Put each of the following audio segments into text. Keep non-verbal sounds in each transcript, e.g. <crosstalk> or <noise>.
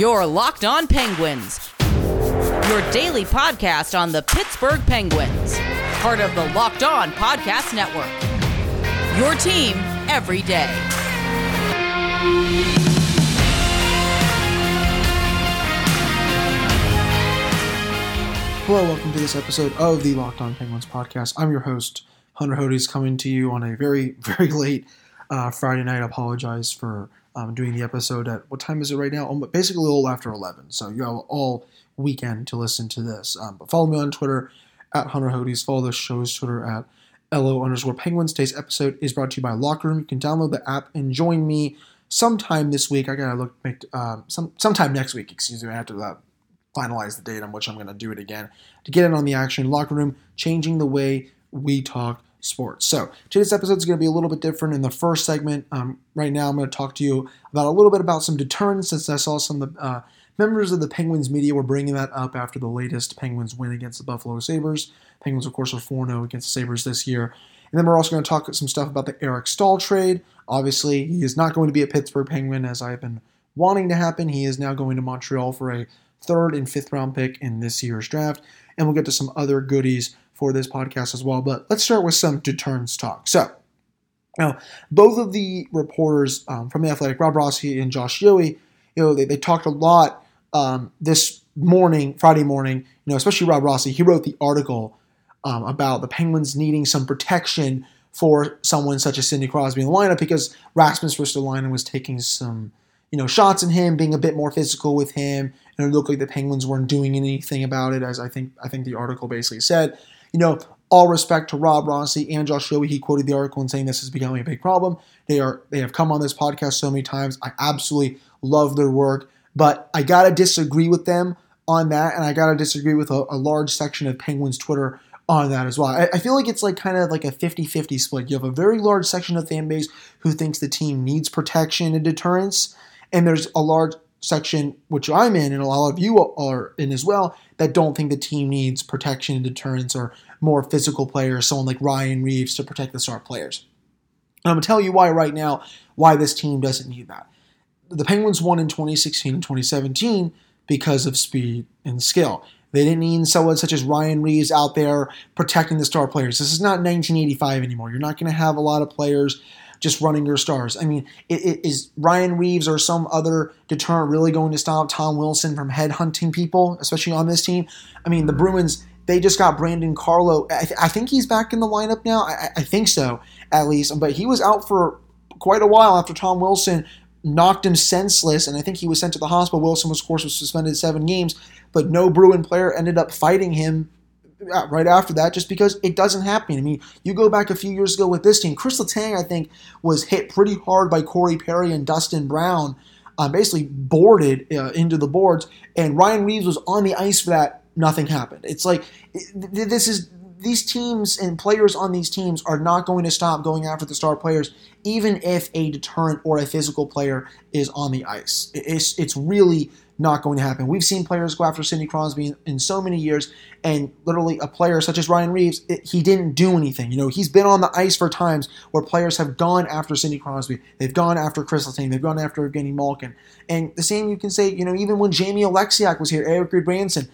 Your Locked On Penguins, your daily podcast on the Pittsburgh Penguins, part of the Locked On Podcast Network. Your team every day. Hello, welcome to this episode of the Locked On Penguins podcast. I'm your host, Hunter Hodes, coming to you on a very, <laughs> very late uh, Friday night. I apologize for um, doing the episode at what time is it right now? Um, basically, a little after 11. So you have all weekend to listen to this. Um, but follow me on Twitter at Hunter Hodes. Follow the show's Twitter at LO underscore Penguins. Today's episode is brought to you by Locker Room. You can download the app and join me sometime this week. I gotta look, make, um, some sometime next week. Excuse me. I have to uh, finalize the date on which I'm gonna do it again to get in on the action. Locker Room, changing the way we talk sports. So today's episode is going to be a little bit different. In the first segment, um, right now, I'm going to talk to you about a little bit about some deterrence, since I saw some of the uh, members of the Penguins media were bringing that up after the latest Penguins win against the Buffalo Sabres. Penguins, of course, are 4 0 against the Sabres this year. And then we're also going to talk some stuff about the Eric Staal trade. Obviously, he is not going to be a Pittsburgh Penguin as I've been wanting to happen. He is now going to Montreal for a third and fifth round pick in this year's draft. And we'll get to some other goodies for this podcast as well. But let's start with some deterrence talk. So, now, both of the reporters um, from the Athletic, Rob Rossi and Josh Yohe, you know, they, they talked a lot um, this morning, Friday morning, you know, especially Rob Rossi. He wrote the article um, about the Penguins needing some protection for someone such as Sidney Crosby in the lineup because Rasmus Ristolainen was taking some, you know, shots in him, being a bit more physical with him, and it looked like the Penguins weren't doing anything about it, as I think I think the article basically said you know, all respect to Rob Rossi and Josh Yohe. He quoted the article and saying this is becoming a big problem. They are they have come on this podcast so many times. I absolutely love their work, but I gotta disagree with them on that, and I gotta disagree with a, a large section of Penguins Twitter on that as well. I, I, feel like it's like kind of like a 50-50 split. You have a very large section of fan base who thinks the team needs protection and deterrence, and there's a large section, which I'm in, and a lot of you are in as well, that don't think the team needs protection and deterrence or more physical players, someone like Ryan Reaves to protect the star players. And I'm going to tell you why right now, why this team doesn't need that. The Penguins won in 2016 and 2017 because of speed and skill. They didn't need someone such as Ryan Reaves out there protecting the star players. This is not 1985 anymore. You're not going to have a lot of players just running your stars. I mean, it, it, is Ryan Reaves or some other deterrent really going to stop Tom Wilson from headhunting people, especially on this team? I mean, the Bruins, they just got Brandon Carlo. I, th- I think he's back in the lineup now. I-, I think so, at least. But he was out for quite a while after Tom Wilson knocked him senseless, and I think he was sent to the hospital. Wilson, was, of course, was suspended seven games, but no Bruin player ended up fighting him right after that just because it doesn't happen. I mean, you go back a few years ago with this team, Kris Letang, I think, was hit pretty hard by Corey Perry and Dustin Brown, uh, basically boarded uh, into the boards, and Ryan Reaves was on the ice for that. Nothing happened. It's like this is these teams and players on these teams are not going to stop going after the star players, even if a deterrent or a physical player is on the ice. It's it's really not going to happen. We've seen players go after Sidney Crosby in, in so many years, and literally a player such as Ryan Reaves, it, he didn't do anything. You know, he's been on the ice for times where players have gone after Sidney Crosby, they've gone after Kris Letang, they've gone after Evgeny Malkin, and the same you can say. You know, even when Jamie Oleksiak was here, Erik Gudbranson.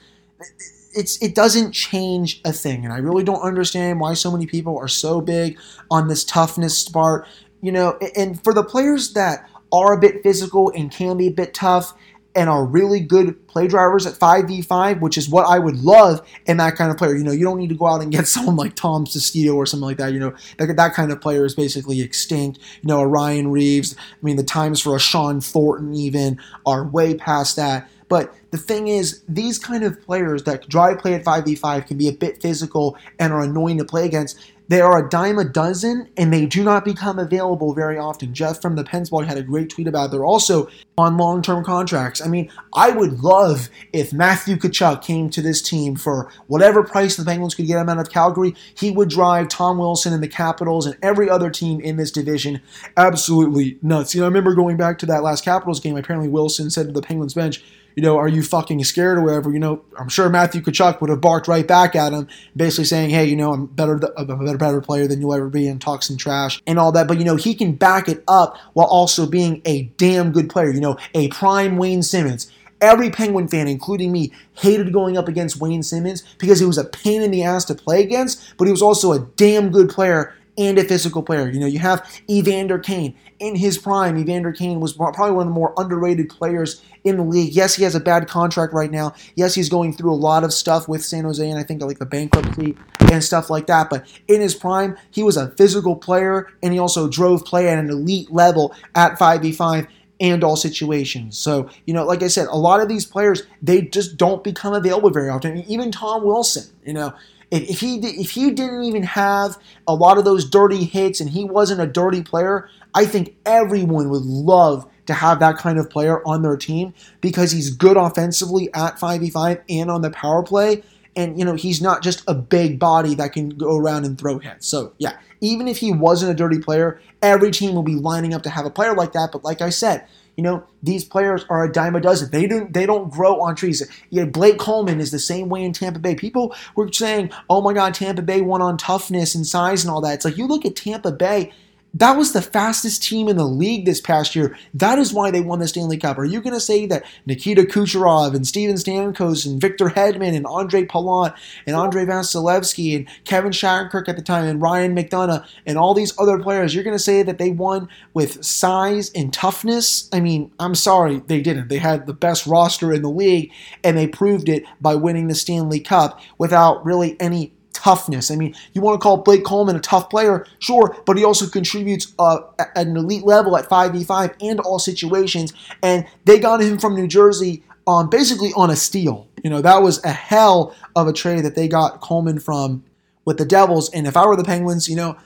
It's, it doesn't change a thing, and I really don't understand why so many people are so big on this toughness part. You know, and for the players that are a bit physical and can be a bit tough, and are really good play drivers at 5v5, which is what I would love in that kind of player. You know, you don't need to go out and get <laughs> someone like Tom Sestito or something like that. You know, that, that kind of player is basically extinct. You know, a Ryan Reaves. I mean, the times for a Shawn Thornton even are way past that. But the thing is, these kind of players that drive play at 5v5 can be a bit physical and are annoying to play against. They are a dime a dozen, and they do not become available very often. Jeff from the Pensblog had a great tweet about. They're also on long term contracts. I mean, I would love if Matthew Tkachuk came to this team for whatever price the Penguins could get him out of Calgary. He would drive Tom Wilson and the Capitals and every other team in this division absolutely nuts. You know, I remember going back to that last Capitals game. Apparently, Wilson said to the Penguins bench, you know, are you fucking scared or whatever? You know, I'm sure Matthew Tkachuk would have barked right back at him, basically saying, hey, you know, I'm better, I'm a better, better player than you'll ever be and talk some trash and all that. But, you know, he can back it up while also being a damn good player, you know, a prime Wayne Simmonds. every Penguin fan, including me, hated going up against Wayne Simmonds because he was a pain in the ass to play against, but he was also a damn good player and a physical player. You know, you have Evander Kane. In his prime, Evander Kane was probably one of the more underrated players in the league. Yes, he has a bad contract right now. Yes, he's going through a lot of stuff with San Jose and I think like the bankruptcy and stuff like that. But in his prime, he was a physical player and he also drove play at an elite level at 5v5 and all situations. So, you know, like I said, a lot of these players, they just don't become available very often. Even Tom Wilson, you know, if, if he if he didn't even have a lot of those dirty hits and he wasn't a dirty player, I think everyone would love to have that kind of player on their team because he's good offensively at 5v5 and on the power play. And, you know, he's not just a big body that can go around and throw hits. So, yeah, even if he wasn't a dirty player, every team will be lining up to have a player like that. But like I said, you know, these players are a dime a dozen. They don't they don't grow on trees. Yeah, Blake Coleman is the same way in Tampa Bay. People were saying, "Oh my God, Tampa Bay won on toughness and size and all that." It's like you look at Tampa Bay that was the fastest team in the league this past year. That is why they won the Stanley Cup. Are you going to say that Nikita Kucherov and Steven Stamkos and Victor Hedman and Ondrej Palat and Andrei Vasilevskiy and Kevin Shattenkirk at the time and Ryan McDonagh and all these other players, you're going to say that they won with size and toughness? I mean, I'm sorry, they didn't. They had the best roster in the league and they proved it by winning the Stanley Cup without really any toughness. I mean, you want to call Blake Coleman a tough player, sure, but he also contributes uh, at an elite level at 5v5 and all situations. And they got him from New Jersey on basically on a steal. You know, that was a hell of a trade that they got Coleman from with the Devils. And if I were the Penguins, you know,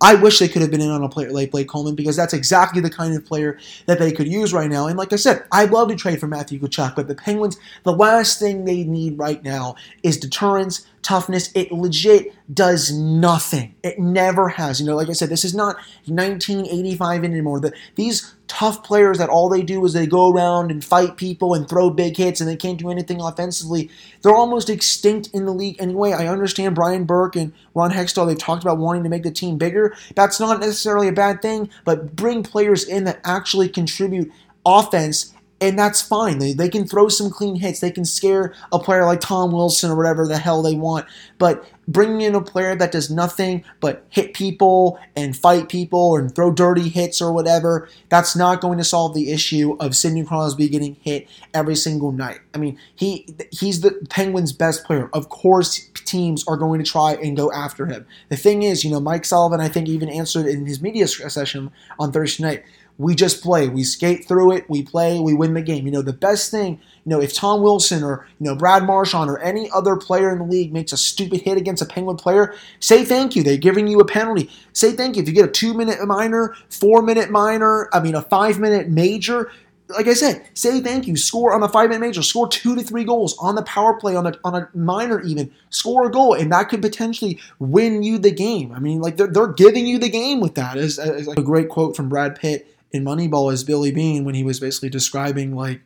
I wish they could have been in on a player like Blake Coleman because that's exactly the kind of player that they could use right now. And like I said, I'd love to trade for Matthew Tkachuk, but the Penguins, the last thing they need right now is deterrence, toughness. It legit does nothing. It never has. You know, like I said, this is not 1985 anymore. The, these tough players that all they do is they go around and fight people and throw big hits and they can't do anything offensively. They're almost extinct in the league anyway. I understand Brian Burke and Ron Hextall, they've talked about wanting to make the team bigger. That's not necessarily a bad thing, but bring players in that actually contribute offense and that's fine. They, they can throw some clean hits. They can scare a player like Tom Wilson or whatever the hell they want. But bringing in a player that does nothing but hit people and fight people and throw dirty hits or whatever, that's not going to solve the issue of Sidney Crosby getting hit every single night. I mean, he he's the Penguins' best player. Of course, teams are going to try and go after him. The thing is, you know, Mike Sullivan, I think, even answered in his media session on Thursday night we just play. We skate through it. We play. We win the game. You know, the best thing, you know, if Tom Wilson or, you know, Brad Marchand or any other player in the league makes a stupid hit against a Penguin player, say thank you. They're giving you a penalty. Say thank you. If you get a two minute minor, four minute minor, I mean, a five minute major, like I said, say thank you. Score on a five minute major. Score two to three goals on the power play on a on a minor even. Score a goal, and that could potentially win you the game. I mean, like they're, they're giving you the game with that. Is a great quote from Brad Pitt in Moneyball as Billy Beane when he was basically describing like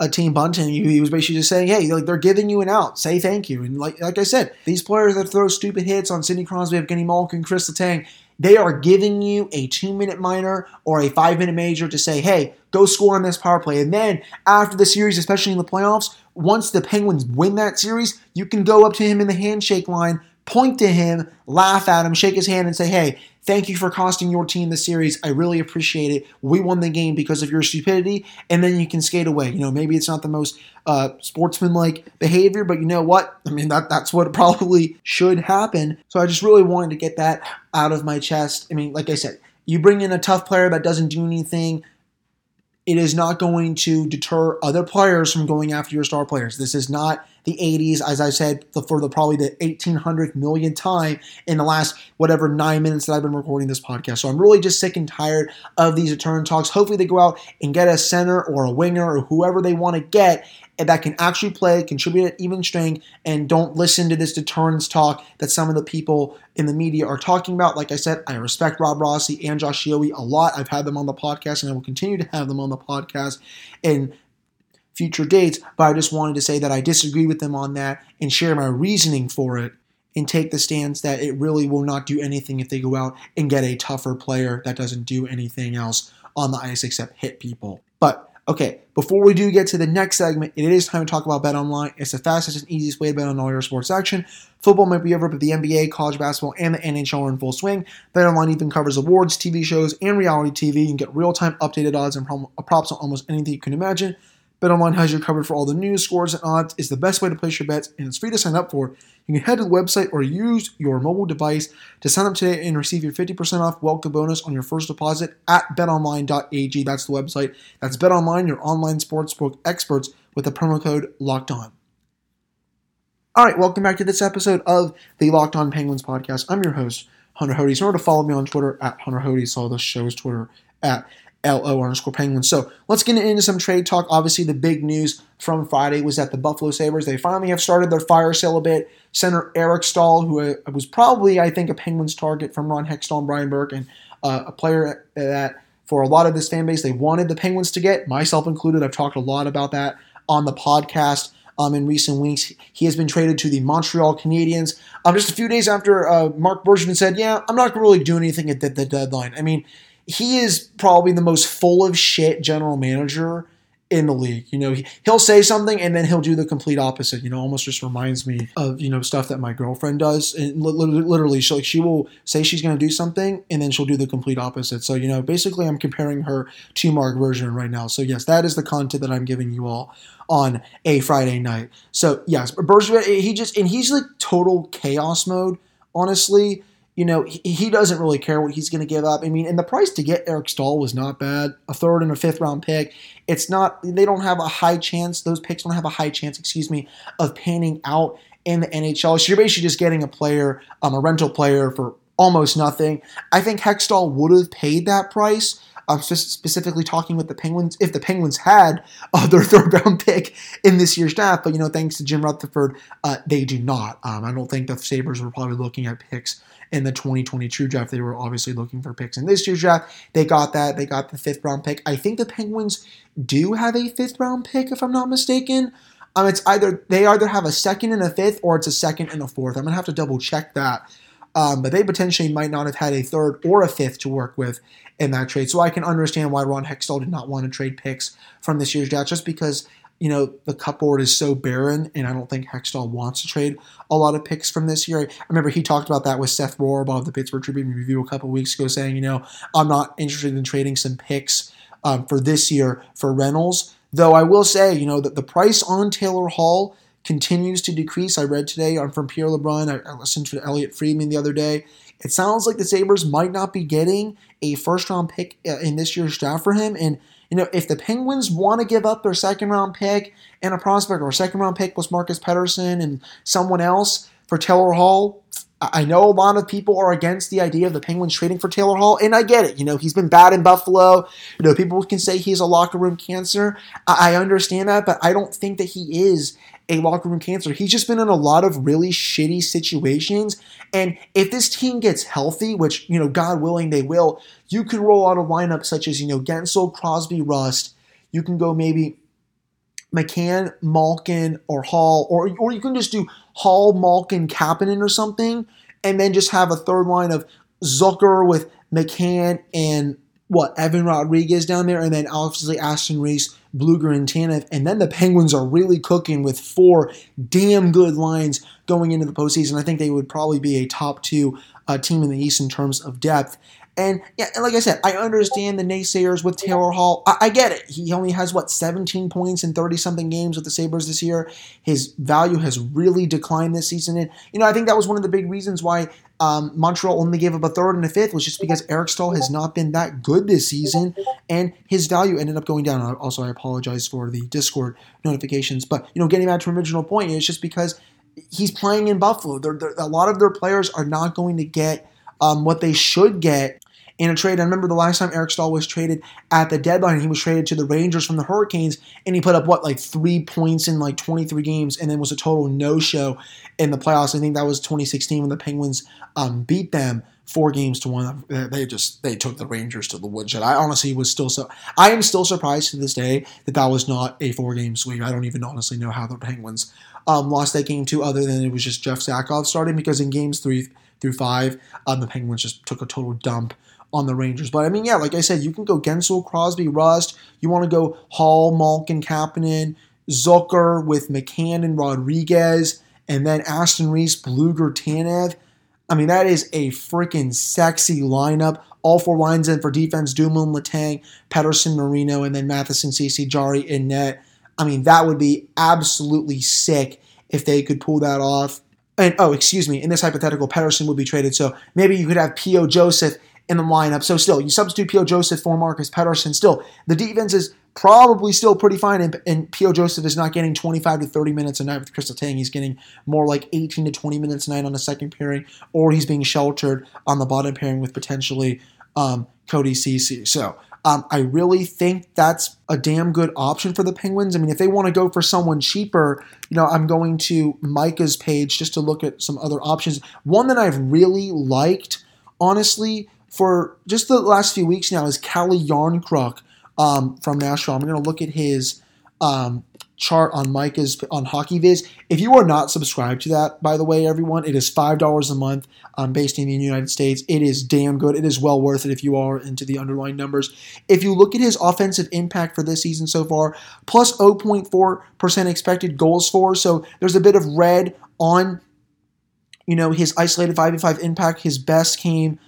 a team bunting you. He was basically just saying, "Hey, like they're giving you an out. Say thank you." And like like I said, these players that throw stupid hits on Sidney Crosby, Evgeny Malkin, Kris Letang, they are giving you a two minute minor or a five minute major to say, "Hey, go score on this power play." And then after the series, especially in the playoffs, once the Penguins win that series, you can go up to him in the handshake line point to him, laugh at him, shake his hand, and say, hey, thank you for costing your team the series. I really appreciate it. We won the game because of your stupidity. And then you can skate away. You know, maybe it's not the most uh, sportsmanlike behavior, but you know what? I mean, that, that's what <laughs> probably should happen. So I just really wanted to get that out of my chest. I mean, like I said, you bring in a tough player that doesn't do anything it is not going to deter other players from going after your star players. This is not the 80s, as I said, for the probably the 1800th million time in the last whatever nine minutes that I've been recording this podcast. So I'm really just sick and tired of these return talks. Hopefully, they go out and get a center or a winger or whoever they want to get that can actually play, contribute at even strength, and don't listen to this deterrence talk that some of the people in the media are talking about. Like I said, I respect Rob Rossi and Josh Yohe a lot. I've had them on the podcast, and I will continue to have them on the podcast in future dates. But I just wanted to say that I disagree with them on that and share my reasoning for it. And take the stance that it really will not do anything if they go out and get a tougher player that doesn't do anything else on the ice except hit people. But Okay, before we do get to the next segment, it is time to talk about Bet Online. It's the fastest and easiest way to bet on all your sports action. Football might be over, but the NBA, college basketball, and the NHL are in full swing. Bet Online even covers awards, TV shows, and reality TV. You can get real time updated odds and props on almost anything you can imagine. BetOnline has you covered for all the news, scores, and odds. It's the best way to place your bets, and it's free to sign up for. You can head to the website or use your mobile device to sign up today and receive your 50% off welcome bonus on your first deposit at betonline.ag. That's the website. That's BetOnline, your online sportsbook experts, with the promo code Locked On. All right, welcome back to this episode of the Locked On Penguins podcast. I'm your host, Hunter Hodes. Remember to follow me on Twitter at Hunter Hodes. Follow the show's Twitter at LO underscore Penguins. So let's get into some trade talk. Obviously, the big news from Friday was that the Buffalo Sabres, they finally have started their fire sale a bit. Center Eric Staal, who uh, was probably, I think, a Penguins target from Ron Hextall and Brian Burke, and uh, a player that for a lot of this fan base, they wanted the Penguins to get, myself included. I've talked a lot about that on the podcast. Um, in recent weeks. He has been traded to the Montreal Canadiens. Um, just a few days after uh, Marc Bergevin said, "Yeah, I'm not really doing anything at the, the deadline." I mean, he is probably the most full of shit general manager in the league. You know, he, will say something and then he'll do the complete opposite. You know, almost just reminds me of you know stuff that my girlfriend does. And literally, she like she will say she's going to do something and then she'll do the complete opposite. So you know, basically, I'm comparing her to Marc Bergevin right now. So yes, that is the content that I'm giving you all on a Friday night. So yes, Bergevin, he just and he's like total chaos mode. Honestly, you know, he, he doesn't really care what he's going to give up. I mean, and the price to get Eric Staal was not bad. A third and a fifth round pick. It's not, they don't have a high chance, those picks don't have a high chance, excuse me, of panning out in the NHL. So you're basically just getting a player, um, a rental player for almost nothing. I think Hextall would have paid that price. I'm specifically talking with the Penguins. If the Penguins had <laughs> uh, their third round pick in this year's draft, but you know, thanks to Jim Rutherford, uh, they do not. Um, I don't think the Sabres were probably looking at picks in the 2022 draft. They were obviously looking for picks in this year's draft. They got that. They got the fifth round pick. I think the Penguins do have a fifth round pick, if I'm not mistaken. Um, it's either they either have a second and a fifth, or it's a second and a fourth. I'm gonna have to double check that. Um, but they potentially might not have had a third or a fifth to work with in that trade. So I can understand why Ron Hextall did not want to trade picks from this year's draft, just because you know, the cupboard is so barren, and I don't think Hextall wants to trade a lot of picks from this year. I remember he talked about that with Seth Rorabaugh of the Pittsburgh Tribune Review a couple weeks ago, saying, you know, I'm not interested in trading some picks um, for this year for Reynolds. Though I will say, you know, that the price on Taylor Hall continues to decrease. I read today on from Pierre LeBrun. I, I listened to Elliot Friedman the other day. It sounds like the Sabres might not be getting a first round pick uh, in this year's draft for him. And you know, if the Penguins want to give up their second round pick and a prospect or a second round pick plus Marcus Pettersson and someone else for Taylor Hall, I know a lot of people are against the idea of the Penguins trading for Taylor Hall, and I get it. You know, he's been bad in Buffalo. You know, people can say he's a locker room cancer. I understand that, but I don't think that he is a locker room cancer. He's just been in a lot of really shitty situations. And if this team gets healthy, which, you know, God willing they will, you can roll out a lineup such as, you know, Guentzel, Crosby, Rust. You can go maybe McCann, Malkin, or Hall, or, or you can just do Hall, Malkin, Kapanen or something, and then just have a third line of Zucker with McCann and what Evan Rodrigues down there, and then obviously Aston Reese, Blueger, and Tanev. And then the Penguins are really cooking with four damn good lines going into the postseason. I think they would probably be a top two uh, team in the East in terms of depth. And yeah, like I said, I understand the naysayers with Taylor Hall. I, I get it. He only has what 17 points in 30 something games with the Sabres this year. His value has really declined this season. And you know, I think that was one of the big reasons why um, Montreal only gave up a third and a fifth was just because Eric Staal has not been that good this season, and his value ended up going down. Also, I apologize for the Discord notifications, but you know, getting back to original point, it's just because he's playing in Buffalo. They're, they're, a lot of their players are not going to get um, what they should get in a trade. I remember the last time Eric Staal was traded at the deadline, he was traded to the Rangers from the Hurricanes, and he put up what like three points in like 23 games, and then was a total no-show in the playoffs. I think that was 2016 when the Penguins um, beat them four games to one. They just they took the Rangers to the woodshed. I honestly was still so I am still surprised to this day that that was not a four game sweep. I don't even honestly know how the Penguins um, lost that game to, other than it was just Jeff Zatkoff starting because in games three through five, um, the Penguins just took a total dump on the Rangers. But I mean, yeah, like I said, you can go Guentzel, Crosby, Rust. You want to go Hall, Malkin, Kapanen, Zucker with McCann and Rodrigues, and then Aston Reese, Blueger, Tanev. I mean, that is a freaking sexy lineup. All four lines in for defense: Dumoulin, Letang, Pettersson, Marino, and then Matheson, Ceci, Jarry in net. I mean, that would be absolutely sick if they could pull that off. And oh, excuse me, in this hypothetical, Pettersson would be traded, so maybe you could have P.O. Joseph in the lineup. So still, you substitute P.O. Joseph for Marcus Pettersson. Still, the defense is probably still pretty fine, and, and P.O. Joseph is not getting 25 to 30 minutes a night with Kris Letang. He's getting more like 18 to 20 minutes a night on the second pairing, or he's being sheltered on the bottom pairing with potentially um, Cody Ceci. So um, I really think that's a damn good option for the Penguins. I mean, if they want to go for someone cheaper, you know, I'm going to Micah's page just to look at some other options. One that I've really liked, honestly, for just the last few weeks now is Calle Jarnkrok um, from Nashville. I'm going to look at his um, chart on Micah's on HockeyViz. If you are not subscribed to that, by the way, everyone, it is five dollars a month, um, based in the United States. It is damn good. It is well worth it if you are into the underlying numbers. If you look at his offensive impact for this season so far, plus 0.4 percent expected goals for. So there's a bit of red on, you know, his isolated 5v5 impact. His best came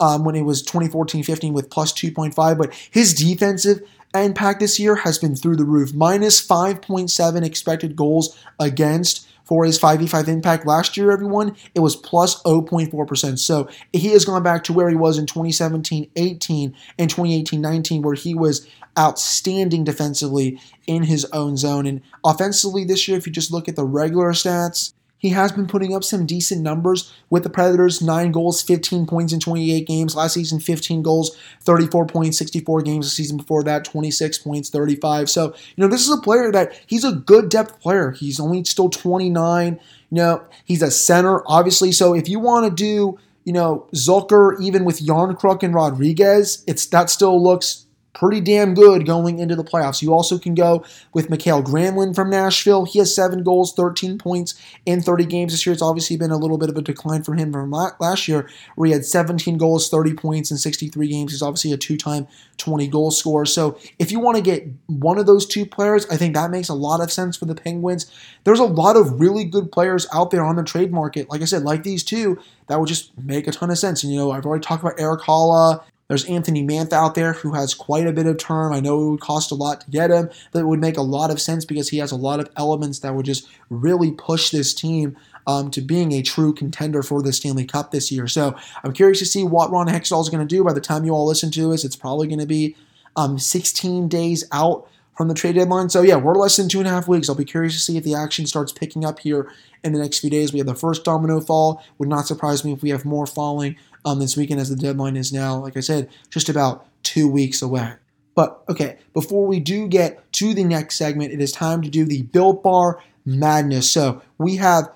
um, when it was 2014-15 with plus 2.5, but his defensive impact this year has been through the roof. Minus 5.7 expected goals against for his 5v5 impact last year, everyone, it was plus 0.4%. So he has gone back to where he was in 2017 18 and 2018 19, where he was outstanding defensively in his own zone. And offensively this year, if you just look at the regular stats, he has been putting up some decent numbers with the Predators 9 goals, 15 points in 28 games. Last season, 15 goals, 34 points, 64 games. The season before that, 26 points, 35. So, you know, this is a player that he's a good depth player. He's only still 29. You know, he's a center, obviously. So if you want to do, you know, Zucker even with Jarnkrok and Rodrigues, it's that still looks pretty damn good going into the playoffs. You also can go with Mikael Granlund from Nashville. He has seven goals, 13 points in 30 games this year. It's obviously been a little bit of a decline from him from last year, where he had 17 goals, 30 points in 63 games. He's obviously a two time 20 goal scorer. So if you want to get one of those two players, I think that makes a lot of sense for the Penguins. There's a lot of really good players out there on the trade market. Like I said, like these two, that would just make a ton of sense. And, you know, I've already talked about Erik Haula there's Anthony Mantha out there who has quite a bit of term. I know it would cost a lot to get him, but it would make a lot of sense because he has a lot of elements that would just really push this team um, to being a true contender for the Stanley Cup this year. So I'm curious to see what Ron Hextall is going to do. By the time you all listen to this, it's probably going to be um, 16 days out from the trade deadline. So yeah, we're less than two and a half weeks. I'll be curious to see if the action starts picking up here in the next few days. We have the first domino fall. Would not surprise me if we have more falling um, this weekend as the deadline is now, like I said, just about two weeks away. But okay, before we do get to the next segment, it is time to do the Built Bar Madness. So we have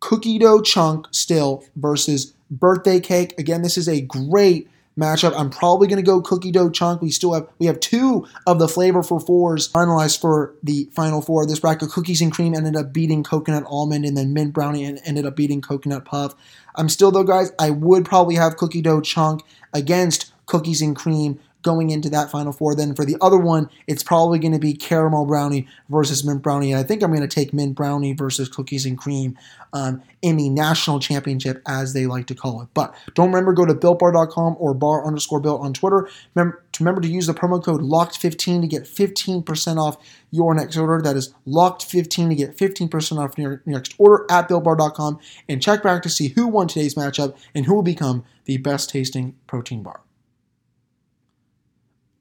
cookie dough chunk still versus birthday cake. Again, this is a great matchup. I'm probably going to go cookie dough chunk. We still have we have two of the flavor for fours finalized for the final four this bracket. Cookies and cream ended up beating coconut almond, and then mint brownie ended up beating coconut puff. I'm still though, guys. I would probably have cookie dough chunk against cookies and cream going into that Final Four. Then for the other one, it's probably going to be caramel brownie versus mint brownie. And I think I'm going to take mint brownie versus cookies and cream um, in the national championship, as they like to call it. But don't remember, go to builtbar.com or bar underscore built on Twitter. Remember to remember to use the promo code locked15 to get 15% off your next order. That is locked15 to get 15% off your next order at builtbar.com and check back to see who won today's matchup and who will become the best tasting protein bar.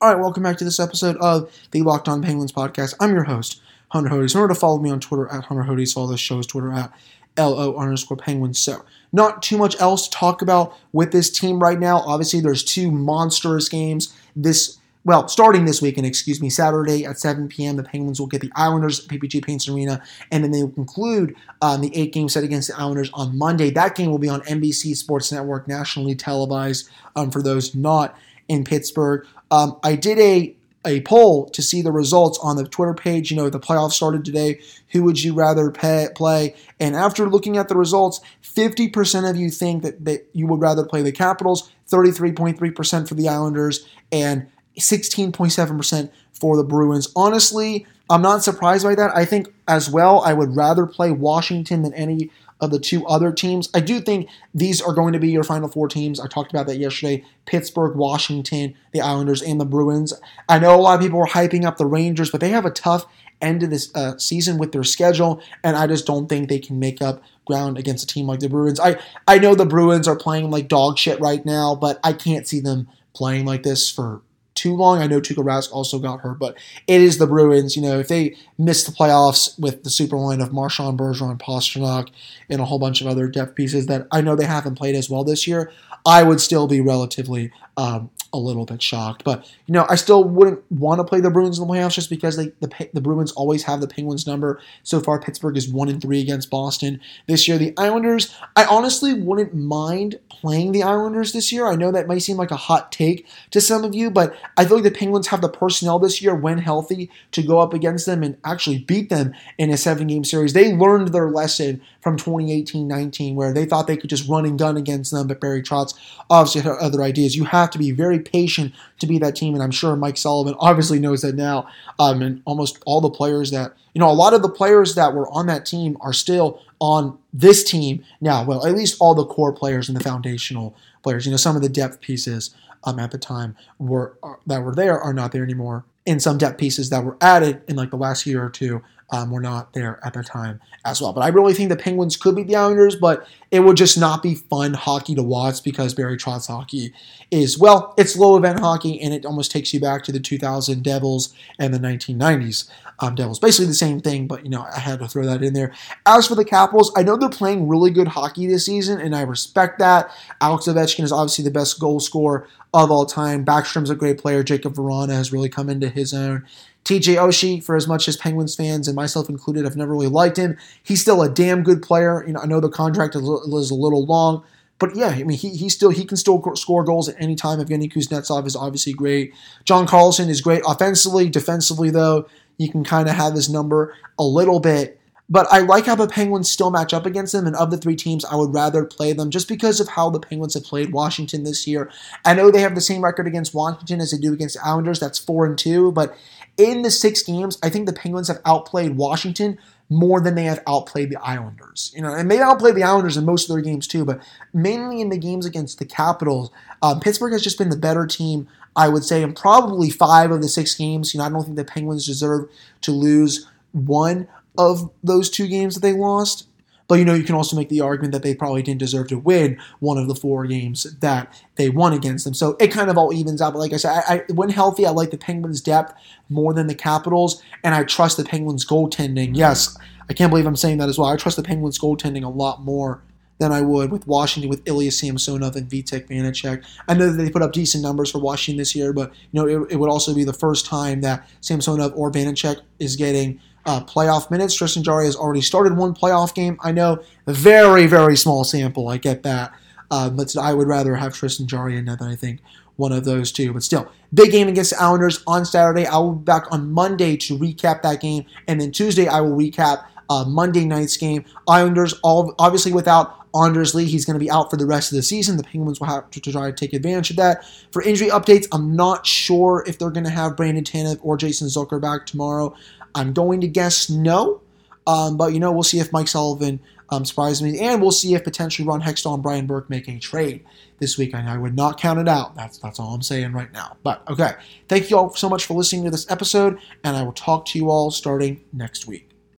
All right, welcome back to this episode of the Locked On Penguins podcast. I'm your host, Hunter Hodes. Remember to follow me on Twitter at Hunter Hodes. Follow the show's Twitter at LO underscore Penguins. So, not too much else to talk about with this team right now. Obviously, there's two monstrous games this well, starting this weekend, excuse me, Saturday at 7 p.m., the Penguins will get the Islanders at PPG Paints Arena, and then they will conclude um, the eight game set against the Islanders on Monday. That game will be on NBC Sports Network, nationally televised um, for those not in Pittsburgh. Um, I did a a poll to see the results on the Twitter page. You know, the playoffs started today. Who would you rather pay, play? And after looking at the results, 50% of you think that, that you would rather play the Capitals, 33.3% for the Islanders, and 16.7% for the Bruins. Honestly, I'm not surprised by that. I think as well, I would rather play Washington than any of the two other teams. I do think these are going to be your final four teams. I talked about that yesterday Pittsburgh, Washington, the Islanders, and the Bruins. I know a lot of people were hyping up the Rangers, but they have a tough end of this uh, season with their schedule, and I just don't think they can make up ground against a team like the Bruins. I, I know the Bruins are playing like dog shit right now, but I can't see them playing like this for too long. I know Tuukka Rask also got hurt, but it is the Bruins. You know, if they miss the playoffs with the super line of Marchand, Bergeron, Pastrnak, and a whole bunch of other depth pieces that I know they haven't played as well this year, I would still be relatively um, a little bit shocked. But you know, I still wouldn't want to play the Bruins in the playoffs just because they, the the Bruins always have the Penguins number. So far, Pittsburgh is one and three against Boston this year. The Islanders, I honestly wouldn't mind playing the Islanders this year. I know that might seem like a hot take to some of you, but I feel like the Penguins have the personnel this year, when healthy, to go up against them and actually beat them in a seven game series. They learned their lesson from 2018-19 where they thought they could just run and gun against them, but Barry Trotz obviously had other ideas. You have to be very patient to be that team, and I'm sure Mike Sullivan obviously knows that now. Um, and almost all the players that you know, a lot of the players that were on that team are still on this team now. Well, at least all the core players and the foundational players. You know, some of the depth pieces um, at the time were uh, that were there are not there anymore. And some depth pieces that were added in like the last year or two um, were not there at the time as well. But I really think the Penguins could beat the Islanders, but it would just not be fun hockey to watch because Barry Trotz hockey is, well, it's low event hockey and it almost takes you back to the 2000 Devils and the 1990s um, Devils. Basically the same thing, but, you know, I had to throw that in there. As for the Capitals, I know they're playing really good hockey this season and I respect that. Alex Ovechkin is obviously the best goal scorer of all time. Backstrom's a great player. Jakub Vrana has really come into his own. TJ Oshie, for as much as Penguins fans and myself included have never really liked him, he's still a damn good player. You know, I know the contract is a little long, but yeah, I mean, he, he still he can still score goals at any time. Evgeny Kuznetsov is obviously great. John Carlson is great offensively, defensively though. You can kind of have his number a little bit. But I like how the Penguins still match up against them. And of the three teams, I would rather play them just because of how the Penguins have played Washington this year. I know they have the same record against Washington as they do against the Islanders. That's four and two. But in the six games, I think the Penguins have outplayed Washington more than they have outplayed the Islanders. You know, and they outplayed the Islanders in most of their games too, but mainly in the games against the Capitals, um, Pittsburgh has just been the better team. I would say in probably five of the six games. You know, I don't think the Penguins deserve to lose one of those two games that they lost. But you know, you can also make the argument that they probably didn't deserve to win one of the four games that they won against them. So it kind of all evens out. But like I said, I, I, when healthy, I like the Penguins' depth more than the Capitals, and I trust the Penguins' goaltending. Yes, I can't believe I'm saying that as well. I trust the Penguins' goaltending a lot more than I would with Washington with Ilya Samsonov and Vitek Vanecek. I know that they put up decent numbers for Washington this year, but you know it, it would also be the first time that Samsonov or Vanecek is getting uh, playoff minutes. Tristan Jarry has already started one playoff game. I know, very, very small sample. I get that. Uh, but I would rather have Tristan Jarry in than I think one of those two. But still, big game against the Islanders on Saturday. I will be back on Monday to recap that game. And then Tuesday, I will recap uh, Monday night's game. Islanders, all obviously without Anders Lee, he's going to be out for the rest of the season. The Penguins will have to, to, try to take advantage of that. For injury updates, I'm not sure if they're going to have Brandon Tanev or Jason Zucker back tomorrow. I'm going to guess no. Um, but, you know, we'll see if Mike Sullivan um, surprises me. And we'll see if potentially Ron Hextall and Brian Burke make a trade this week. I, I would not count it out. That's, that's all I'm saying right now. But, okay. Thank you all so much for listening to this episode. And I will talk to you all starting next week.